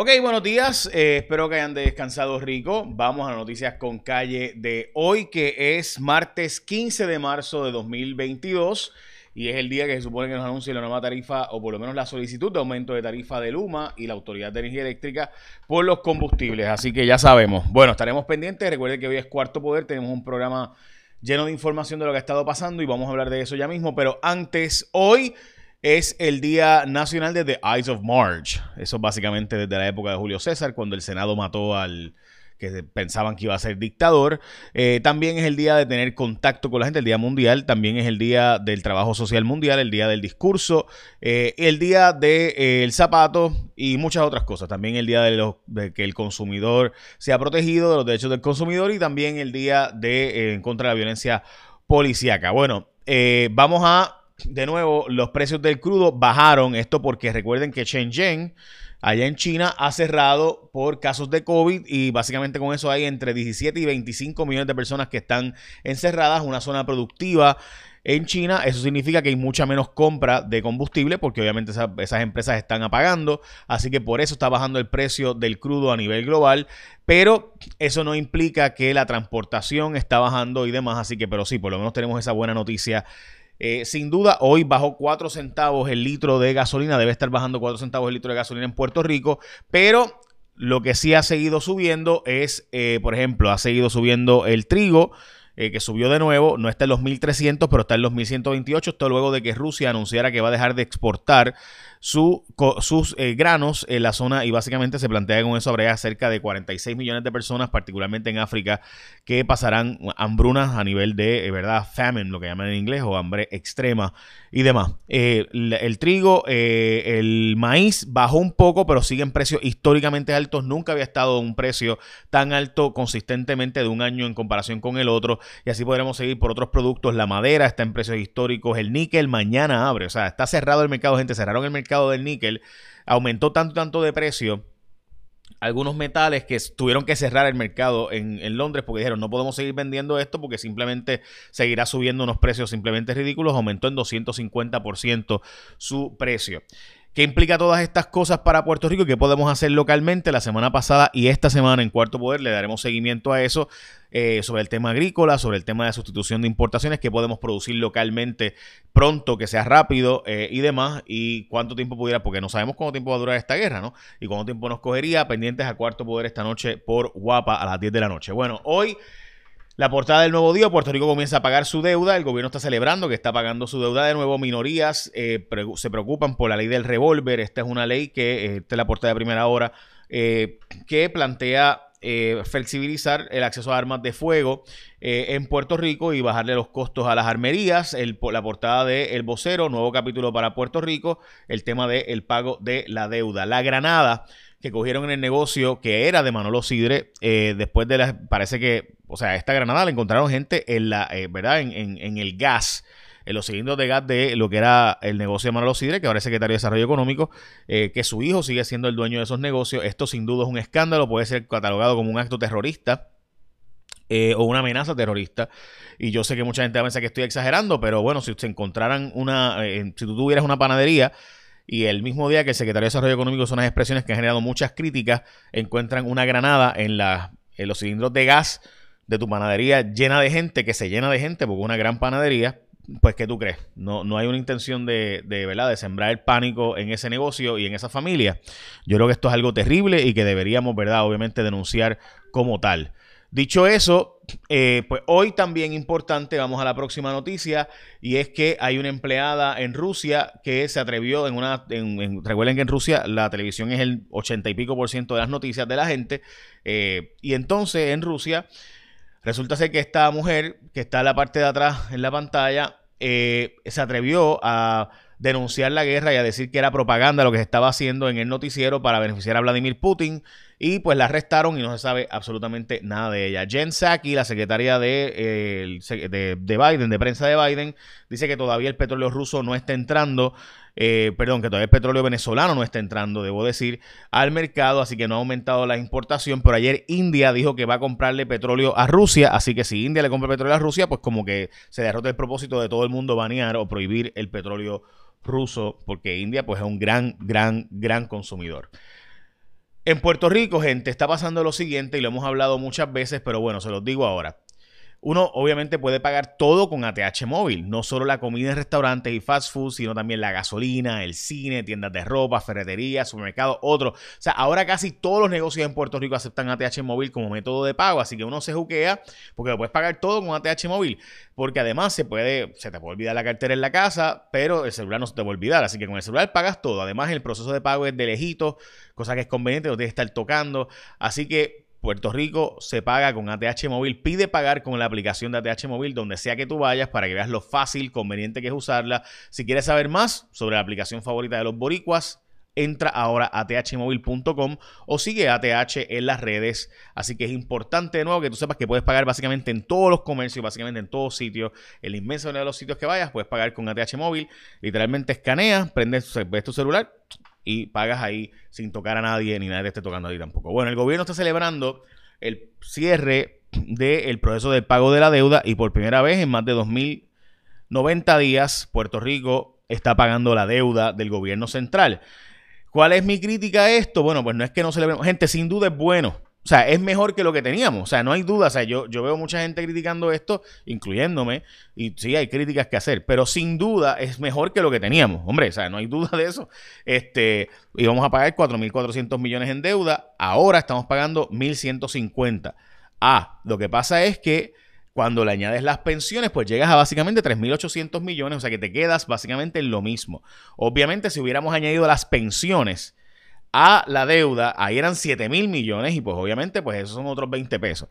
Ok, buenos días. Eh, espero que hayan descansado rico. Vamos a las noticias con calle de hoy, que es martes 15 de marzo de 2022 y es el día que se supone que nos anuncie la nueva tarifa o por lo menos la solicitud de aumento de tarifa de Luma y la Autoridad de Energía Eléctrica por los combustibles. Así que ya sabemos. Bueno, estaremos pendientes. Recuerden que hoy es Cuarto Poder. Tenemos un programa lleno de información de lo que ha estado pasando y vamos a hablar de eso ya mismo. Pero antes, hoy es el Día Nacional de The Eyes of March. Eso básicamente desde la época de Julio César, cuando el Senado mató al que pensaban que iba a ser dictador. Eh, también es el día de tener contacto con la gente, el Día Mundial. También es el Día del Trabajo Social Mundial, el Día del Discurso, eh, el Día del de, Zapato y muchas otras cosas. También el Día de, de, que el consumidor sea protegido de los derechos del consumidor y también el Día de eh, contra la violencia policíaca. Bueno, vamos a de nuevo, los precios del crudo bajaron. Esto porque recuerden que Shenzhen, allá en China, ha cerrado por casos de COVID y básicamente con eso hay entre 17 y 25 millones de personas que están encerradas, una zona productiva. En China, eso significa que hay mucha menos compra de combustible porque obviamente esas, empresas están apagando, así que por eso está bajando el precio del crudo a nivel global, pero eso no implica que la transportación está bajando y demás, así que pero sí, por lo menos tenemos esa buena noticia eh, sin duda, hoy bajó 4 centavos el litro de gasolina, debe estar bajando 4 centavos el litro de gasolina en Puerto Rico, pero lo que sí ha seguido subiendo es, eh, por ejemplo, ha seguido subiendo el trigo. Eh, que subió de nuevo, no está en los 1.300, pero está en los 1.128, esto luego de que Rusia anunciara que va a dejar de exportar sus eh, granos en la zona y básicamente se plantea que con eso habría cerca de 46 millones de personas, particularmente en África, que pasarán hambrunas a nivel de, eh, ¿verdad? Famine, lo que llaman en inglés, o hambre extrema y demás. Eh, el, trigo, el maíz bajó un poco, pero sigue en precios históricamente altos. Nunca había estado un precio tan alto consistentemente de un año en comparación con el otro. Y así podremos seguir por otros productos. La madera está en precios históricos. El níquel mañana abre. O sea, está cerrado el mercado, gente. Cerraron el mercado del níquel aumentó tanto, tanto de precio algunos metales que tuvieron que cerrar el mercado en, en, Londres porque dijeron no podemos seguir vendiendo esto porque simplemente seguirá subiendo unos precios simplemente ridículos, aumentó en 250% su precio. ¿Qué implica todas estas cosas para Puerto Rico y qué podemos hacer localmente? La semana pasada y esta semana en Cuarto Poder le daremos seguimiento a eso eh, sobre el tema agrícola, sobre el tema de sustitución de importaciones, que podemos producir localmente pronto, que sea rápido eh, y demás, y cuánto tiempo pudiera, porque no sabemos cuánto tiempo va a durar esta guerra, ¿no? Y cuánto tiempo nos cogería, pendientes a Cuarto Poder esta noche por Guapa a las 10 de la noche. Bueno, hoy... La portada del nuevo día, Puerto Rico comienza a pagar su deuda, el gobierno está celebrando que está pagando su deuda de nuevo, minorías eh, se preocupan por la ley del revólver, esta es una ley que, eh, esta es la portada de primera hora, eh, que plantea flexibilizar el acceso a armas de fuego en Puerto Rico y bajarle los costos a las armerías. El, la portada de El Vocero, nuevo capítulo para Puerto Rico, el tema del pago de la deuda. La Granada que cogieron en el negocio que era de Manolo Sidre, eh, después de la, parece que, o sea, esta granada la encontraron gente en la, eh, ¿verdad? En, en, el gas, en los cilindros de gas de lo que era el negocio de Manolo Sidre, que ahora es secretario de Desarrollo Económico, eh, que su hijo sigue siendo el dueño de esos negocios. Esto sin duda es un escándalo, puede ser catalogado como un acto terrorista. o una amenaza terrorista. Y yo sé que mucha gente piensa que estoy exagerando, pero bueno, si se encontraran una, si tú tuvieras una panadería y el mismo día que el secretario de Desarrollo Económico son unas expresiones que han generado muchas críticas, encuentran una granada en, los cilindros de gas de tu panadería llena de gente, que se llena de gente porque es una gran panadería, pues ¿qué tú crees? No, no hay una intención de, de, ¿verdad? de sembrar el pánico en ese negocio y en esa familia. Yo creo que esto es algo terrible y que deberíamos, ¿verdad? Obviamente denunciar como tal. Dicho eso, eh, pues hoy también importante, vamos a la próxima noticia, y es que hay una empleada en Rusia que se atrevió en una, recuerden que en Rusia la televisión es el ochenta y pico por ciento de las noticias de la gente, eh, y entonces en Rusia resulta ser que esta mujer que está en la parte de atrás en la pantalla eh, se atrevió a denunciar la guerra y a decir que era propaganda lo que se estaba haciendo en el noticiero para beneficiar a Vladimir Putin y pues la arrestaron y no se sabe absolutamente nada de ella. Jen Psaki, la secretaria de, de, Biden, de prensa de Biden, dice que todavía el petróleo ruso no está entrando, eh, perdón, que todavía el petróleo venezolano no está entrando, debo decir, al mercado, así que no ha aumentado la importación, pero ayer India dijo que va a comprarle petróleo a Rusia, así que si India le compra petróleo a Rusia, pues como que se derrota el propósito de todo el mundo banear o prohibir el petróleo ruso, porque India pues es un gran, gran, gran consumidor. En Puerto Rico, gente, está pasando lo siguiente y lo hemos hablado muchas veces, pero bueno, se los digo ahora. Uno obviamente puede pagar todo con ATH móvil, no solo la comida en restaurantes y fast food, sino también la gasolina, el cine, tiendas de ropa, ferreterías, supermercados, otros. O sea, ahora casi todos los negocios en Puerto Rico aceptan ATH móvil como método de pago, así que uno se juquea porque lo puedes pagar todo con ATH móvil, porque además se puede, se te puede olvidar la cartera en la casa, pero el celular no se te a olvidar, así que con el celular pagas todo. Además, el proceso de pago es de lejito, cosa que es conveniente, no tienes estar tocando, así que Puerto Rico se paga con ATH Móvil. Pide pagar con la aplicación de ATH Móvil donde sea que tú vayas para que veas lo fácil, conveniente que es usarla. Si quieres saber más sobre la aplicación favorita de los boricuas, entra ahora a thmóvil.com o sigue ATH en las redes. Así que es importante de nuevo que tú sepas que puedes pagar básicamente en todos los comercios, básicamente en todos sitios. En la inmensa de los sitios que vayas, puedes pagar con ATH Móvil. Literalmente escaneas, prendes, ves tu celular, y pagas ahí sin tocar a nadie ni nadie te esté tocando a ti tampoco. Bueno, el gobierno está celebrando el cierre del proceso de pago de la deuda y por primera vez en más de 2090 días Puerto Rico está pagando la deuda del gobierno central. ¿Cuál es mi crítica a esto? Bueno, pues no es que no celebremos. Gente, sin duda es bueno. O sea, es mejor que lo que teníamos. O sea, no hay duda. O sea, yo, yo veo mucha gente criticando esto, incluyéndome, y sí, hay críticas que hacer, pero sin duda es mejor que lo que teníamos. Hombre, o sea, no hay duda de eso. Este, íbamos a pagar 4.400 millones en deuda, ahora estamos pagando 1.150. Ah, lo que pasa es que cuando le añades las pensiones, pues llegas a básicamente 3.800 millones, o sea que te quedas básicamente en lo mismo. Obviamente, si hubiéramos añadido las pensiones, a la deuda, ahí eran 7 mil millones y pues obviamente pues esos son otros 20 pesos.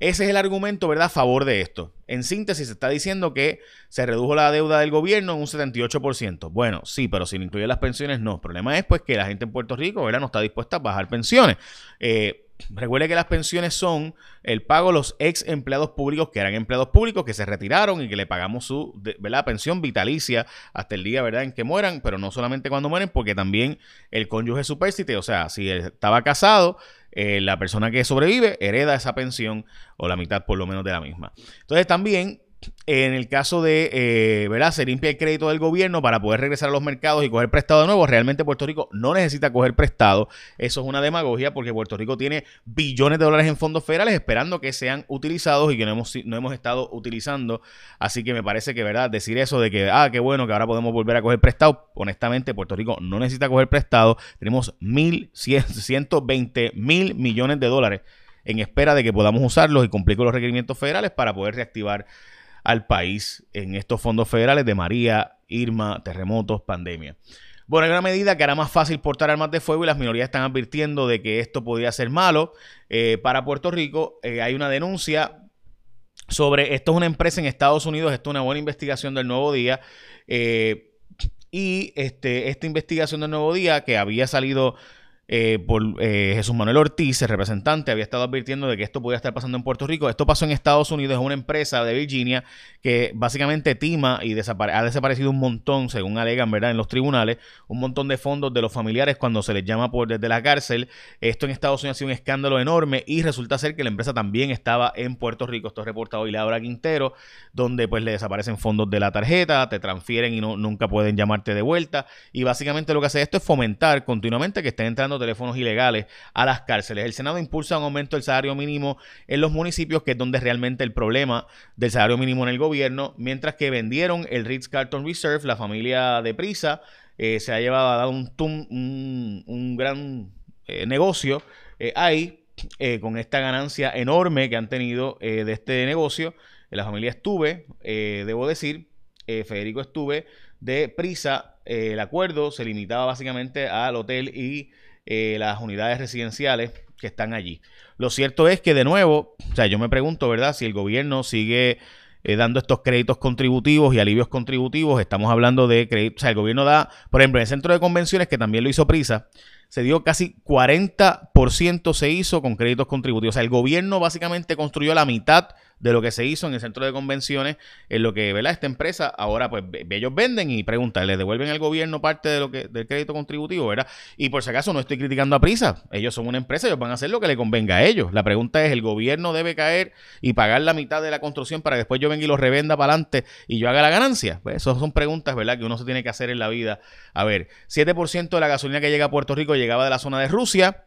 Ese es el argumento, ¿verdad?, a favor de esto. En síntesis, se está diciendo que se redujo la deuda del gobierno en un 78%. Bueno, sí, pero sin incluir las pensiones, no. El problema es pues que la gente en Puerto Rico, ¿verdad?, no está dispuesta a bajar pensiones. Eh, Recuerde que las pensiones son el pago a los ex empleados públicos que eran empleados públicos que se retiraron y que le pagamos su ¿verdad? pensión vitalicia hasta el día ¿verdad? en que mueran, pero no solamente cuando mueren, porque también el cónyuge supérsite, o sea, si estaba casado, eh, la persona que sobrevive hereda esa pensión o la mitad por lo menos de la misma. Entonces también en el caso de, eh, ¿verdad? Se limpia el crédito del gobierno para poder regresar a los mercados y coger prestado de nuevo. Realmente Puerto Rico no necesita coger prestado. Eso es una demagogia porque Puerto Rico tiene billones de dólares en fondos federales esperando que sean utilizados y que no hemos, no hemos estado utilizando. Así que me parece que, ¿verdad? Decir eso de que, ah, qué bueno que ahora podemos volver a coger prestado. Honestamente, Puerto Rico no necesita coger prestado. Tenemos mil, ciento veinte mil millones de dólares en espera de que podamos usarlos y cumplir con los requerimientos federales para poder reactivar al país en estos fondos federales de María, Irma, terremotos, pandemia. Bueno, hay una medida que hará más fácil portar armas de fuego y las minorías están advirtiendo de que esto podría ser malo eh, para Puerto Rico. Eh, hay una denuncia sobre esto es una empresa en Estados Unidos, esto es una buena investigación del Nuevo Día. Eh, y este, esta investigación del Nuevo Día que había salido eh, por eh, Jesús Manuel Ortiz, el representante, había estado advirtiendo de que esto podía estar pasando en Puerto Rico. Esto pasó en Estados Unidos, es una empresa de Virginia que básicamente tima y ha desaparecido un montón, según alegan, ¿verdad?, en los tribunales, un montón de fondos de los familiares cuando se les llama por desde la cárcel. Esto en Estados Unidos ha sido un escándalo enorme y resulta ser que la empresa también estaba en Puerto Rico. Esto es reportado hoy Laura Quintero, donde pues le desaparecen fondos de la tarjeta, te transfieren y no, nunca pueden llamarte de vuelta. Y básicamente lo que hace esto es fomentar continuamente que estén entrando teléfonos ilegales a las cárceles. El Senado impulsa un aumento del salario mínimo en los municipios, que es donde realmente el problema del salario mínimo en el gobierno, mientras que vendieron el Ritz Carlton Reserve, la familia de Prisa, eh, se ha llevado a dar un, un, gran eh, negocio eh, ahí, con esta ganancia enorme que han tenido de este negocio. la familia Estuve, debo decir, Federico Estuve, de Prisa, el acuerdo se limitaba básicamente al hotel y eh, las unidades residenciales que están allí. Lo cierto es que, de nuevo, o sea, yo me pregunto, ¿verdad? Si el gobierno sigue eh, dando estos créditos contributivos y alivios contributivos, estamos hablando de créditos, o sea, el gobierno da, por ejemplo, en el centro de convenciones, que también lo hizo Prisa, se dio casi 40% se hizo con créditos contributivos. O sea, el gobierno básicamente construyó la mitad de lo que se hizo en el centro de convenciones, en lo que, ¿verdad? Esta empresa ahora, pues, ellos venden y preguntan, les devuelven al gobierno parte de lo que, del crédito contributivo, ¿verdad? Y por si acaso no estoy criticando a Prisa, ellos son una empresa, ellos van a hacer lo que le convenga a ellos. La pregunta es, ¿el gobierno debe caer y pagar la mitad de la construcción para que después yo venga y lo revenda para adelante y yo haga la ganancia? Pues esas son preguntas, ¿verdad? Que uno se tiene que hacer en la vida. A ver, 7% de la gasolina que llega a Puerto Rico llegaba de la zona de Rusia.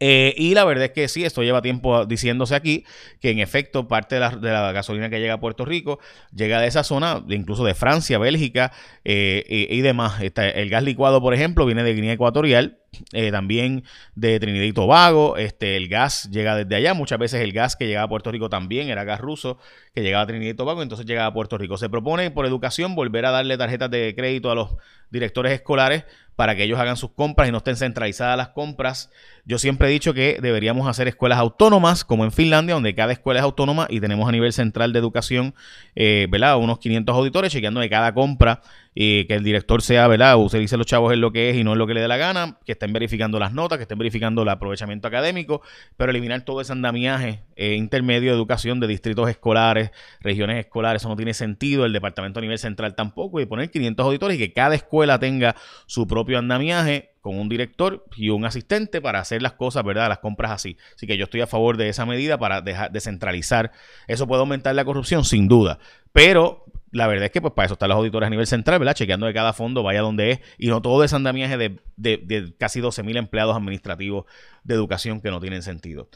Eh, y la verdad es que sí, esto lleva tiempo diciéndose aquí, que en efecto parte de la, gasolina que llega a Puerto Rico llega de esa zona, incluso de Francia, Bélgica eh, y, demás. el gas licuado, por ejemplo, viene de Guinea Ecuatorial, eh, también de Trinidad y Tobago. Este, el gas llega desde allá. Muchas veces el gas que llegaba a Puerto Rico también era gas ruso que llegaba a Trinidad y Tobago, entonces llegaba a Puerto Rico. Se propone por educación volver a darle tarjetas de crédito a los directores escolares para que ellos hagan sus compras y no estén centralizadas las compras. Yo siempre he dicho que deberíamos hacer escuelas autónomas, como en Finlandia, donde cada escuela es autónoma y tenemos a nivel central de educación, eh, ¿verdad? Unos 500 auditores chequeando de cada compra y que el director sea, ¿verdad? dice los chavos es lo que es y no es lo que le dé la gana, que estén verificando las notas, que estén verificando el aprovechamiento académico, pero eliminar todo ese andamiaje eh, intermedio de educación de distritos escolares, regiones escolares, eso no tiene sentido, el departamento a nivel central tampoco, y poner 500 auditores y que cada escuela tenga su propio andamiaje con un director y un asistente para hacer las cosas, ¿verdad? Las compras así. Así que yo estoy a favor de esa medida para dejar, descentralizar. Eso puede aumentar la corrupción, sin duda. Pero la verdad es que pues para eso están los auditores a nivel central, ¿verdad? Chequeando que cada fondo vaya donde es y no todo ese andamiaje de, de, de casi 12.000 empleados administrativos de educación que no tienen sentido.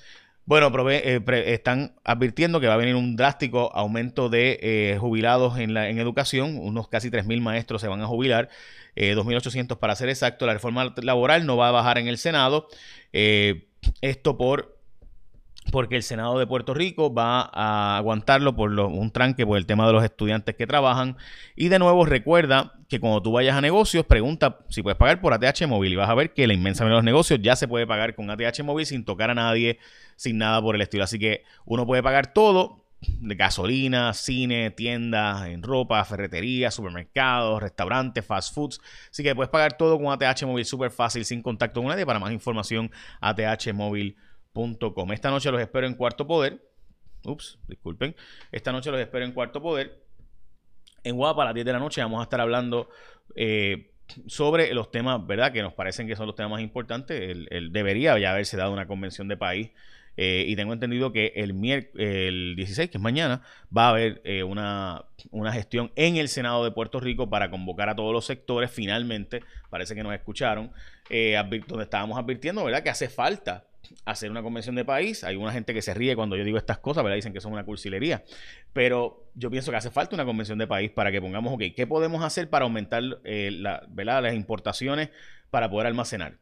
Bueno, eh, están advirtiendo que va a venir un drástico aumento de eh, jubilados en, la, en educación. Unos casi 3.000 maestros se van a jubilar, 2.800 eh, para ser exacto. La reforma laboral no va a bajar en el Senado. esto por porque el Senado de Puerto Rico va a aguantarlo por un tranque por el tema de los estudiantes que trabajan. Y de nuevo recuerda que cuando tú vayas a negocios, pregunta si puedes pagar por ATH móvil y vas a ver que la inmensa mayoría de los negocios ya se puede pagar con ATH móvil sin tocar a nadie, sin nada por el estilo. Así que uno puede pagar todo, gasolina, cine, tiendas, en ropa, ferretería, supermercados, restaurantes, fast foods. Así que puedes pagar todo con ATH móvil súper fácil, sin contacto con nadie. Para más información, ATH esta noche los espero en Cuarto Poder. Ups, disculpen. Esta noche los espero en Cuarto Poder. En Guapa a las 10 de la noche vamos a estar hablando eh, sobre los temas, ¿verdad? Que nos parecen que son los temas más importantes. El, debería ya haberse dado una convención de país. Eh, y tengo entendido que el, el 16, que es mañana, va a haber eh, una, una, gestión en el Senado de Puerto Rico para convocar a todos los sectores. Finalmente, parece que nos escucharon, donde estábamos advirtiendo, ¿verdad? Que hace falta hacer una convención de país. Hay una gente que se ríe cuando yo digo estas cosas, ¿verdad? Dicen que son una cursilería. Pero yo pienso que hace falta una convención de país para que pongamos, ok, ¿qué podemos hacer para aumentar eh, ¿verdad? las importaciones para poder almacenar?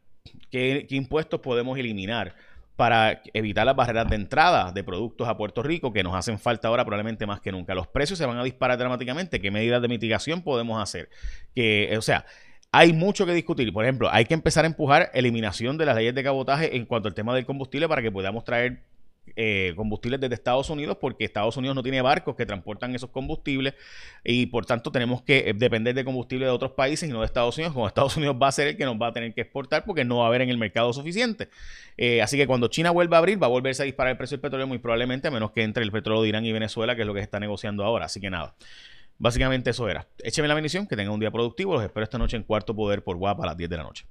¿Qué, impuestos podemos eliminar? para evitar las barreras de entrada de productos a Puerto Rico que nos hacen falta ahora probablemente más que nunca. Los precios se van a disparar dramáticamente. ¿Qué medidas de mitigación podemos hacer? Que, o sea, hay mucho que discutir. Por ejemplo, hay que empezar a empujar eliminación de las leyes de cabotaje en cuanto al tema del combustible para que podamos traer eh, combustibles desde Estados Unidos porque Estados Unidos no tiene barcos que transportan esos combustibles y por tanto tenemos que eh, depender de combustible de otros países y no de Estados Unidos, como Estados Unidos va a ser el que nos va a tener que exportar porque no va a haber en el mercado suficiente. Eh, así que cuando China vuelva a abrir va a volverse a disparar el precio del petróleo muy probablemente a menos que entre el petróleo de Irán y Venezuela que es lo que se está negociando ahora. Así que nada. Básicamente eso era. Écheme la bendición, que tenga un día productivo. Los espero esta noche en Cuarto Poder por Guapa a las 10 de la noche.